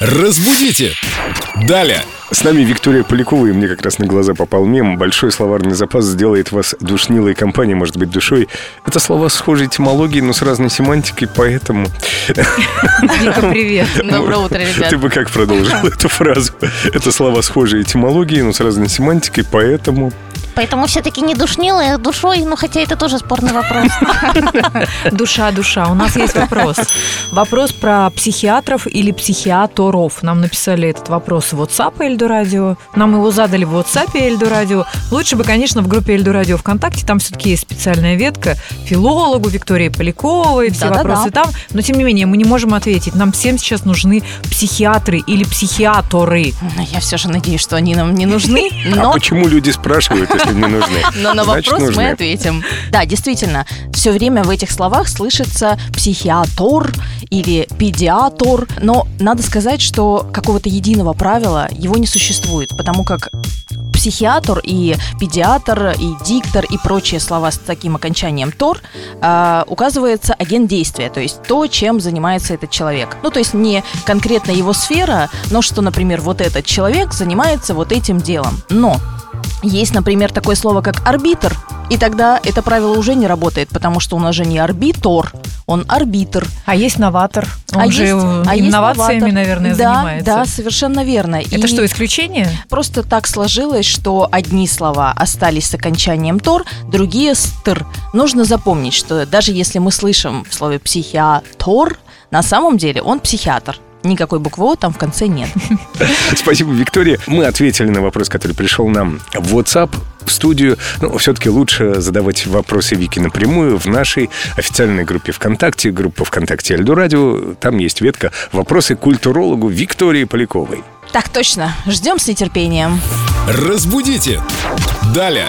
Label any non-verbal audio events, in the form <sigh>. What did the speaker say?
Разбудите! Далее! С нами Виктория Полякова, и мне как раз на глаза попал мем. Большой словарный запас сделает вас душнилой компанией, может быть, душой. Это слова схожей этимологии, но с разной семантикой, поэтому... Вика, привет. Доброе утро, ребят. Ты бы как продолжил <laughs> эту фразу? Это слова схожей этимологии, но с разной семантикой, поэтому... Поэтому все-таки не душнилая, а душой, ну хотя это тоже спорный вопрос. <laughs> Душа, душа. У нас есть вопрос. Вопрос про психиатров или психиаторов. Нам написали этот вопрос в WhatsApp Эльду Радио. Нам его задали в WhatsApp Эльду Радио. Лучше бы, конечно, в группе Эльду Радио ВКонтакте. Там все-таки есть специальная ветка филологу Виктории Поляковой, все Да-да-да. вопросы там. Но, тем не менее, мы не можем ответить. Нам всем сейчас нужны психиатры или психиаторы. Ну, Я все же надеюсь, что они нам не нужны, А но почему люди спрашивают, если не нужны? <laughs> Но на Значит, вопрос нужны. мы ответим. Да, действительно, все время в этих словах слышится психиатор или педиатор, но надо сказать, что какого-то единого правила его не существует, потому как психиатр и педиатр и диктор и прочие слова с таким окончанием тор а, указывается агент действия, то есть то, чем занимается этот человек. Ну, то есть не конкретно его сфера, но что, например, вот этот человек занимается вот этим делом. Но есть, например, такое слово, как арбитр, и тогда это правило уже не работает, потому что у нас же не арбитор, он арбитр. А есть новатор. Он а же есть, а есть инновациями, новатор. наверное, да, занимается. Да, совершенно верно. Это И что, исключение? Просто так сложилось, что одни слова остались с окончанием тор, другие с тр. Нужно запомнить, что даже если мы слышим в слове психиатор, на самом деле он психиатр. Никакой буквы О там в конце нет. <laughs> Спасибо, Виктория. Мы ответили на вопрос, который пришел нам в WhatsApp, в студию. Но все-таки лучше задавать вопросы Вики напрямую в нашей официальной группе ВКонтакте, группа ВКонтакте Эльду Радио. Там есть ветка «Вопросы культурологу Виктории Поляковой». Так точно, ждем с нетерпением. Разбудите! Далее!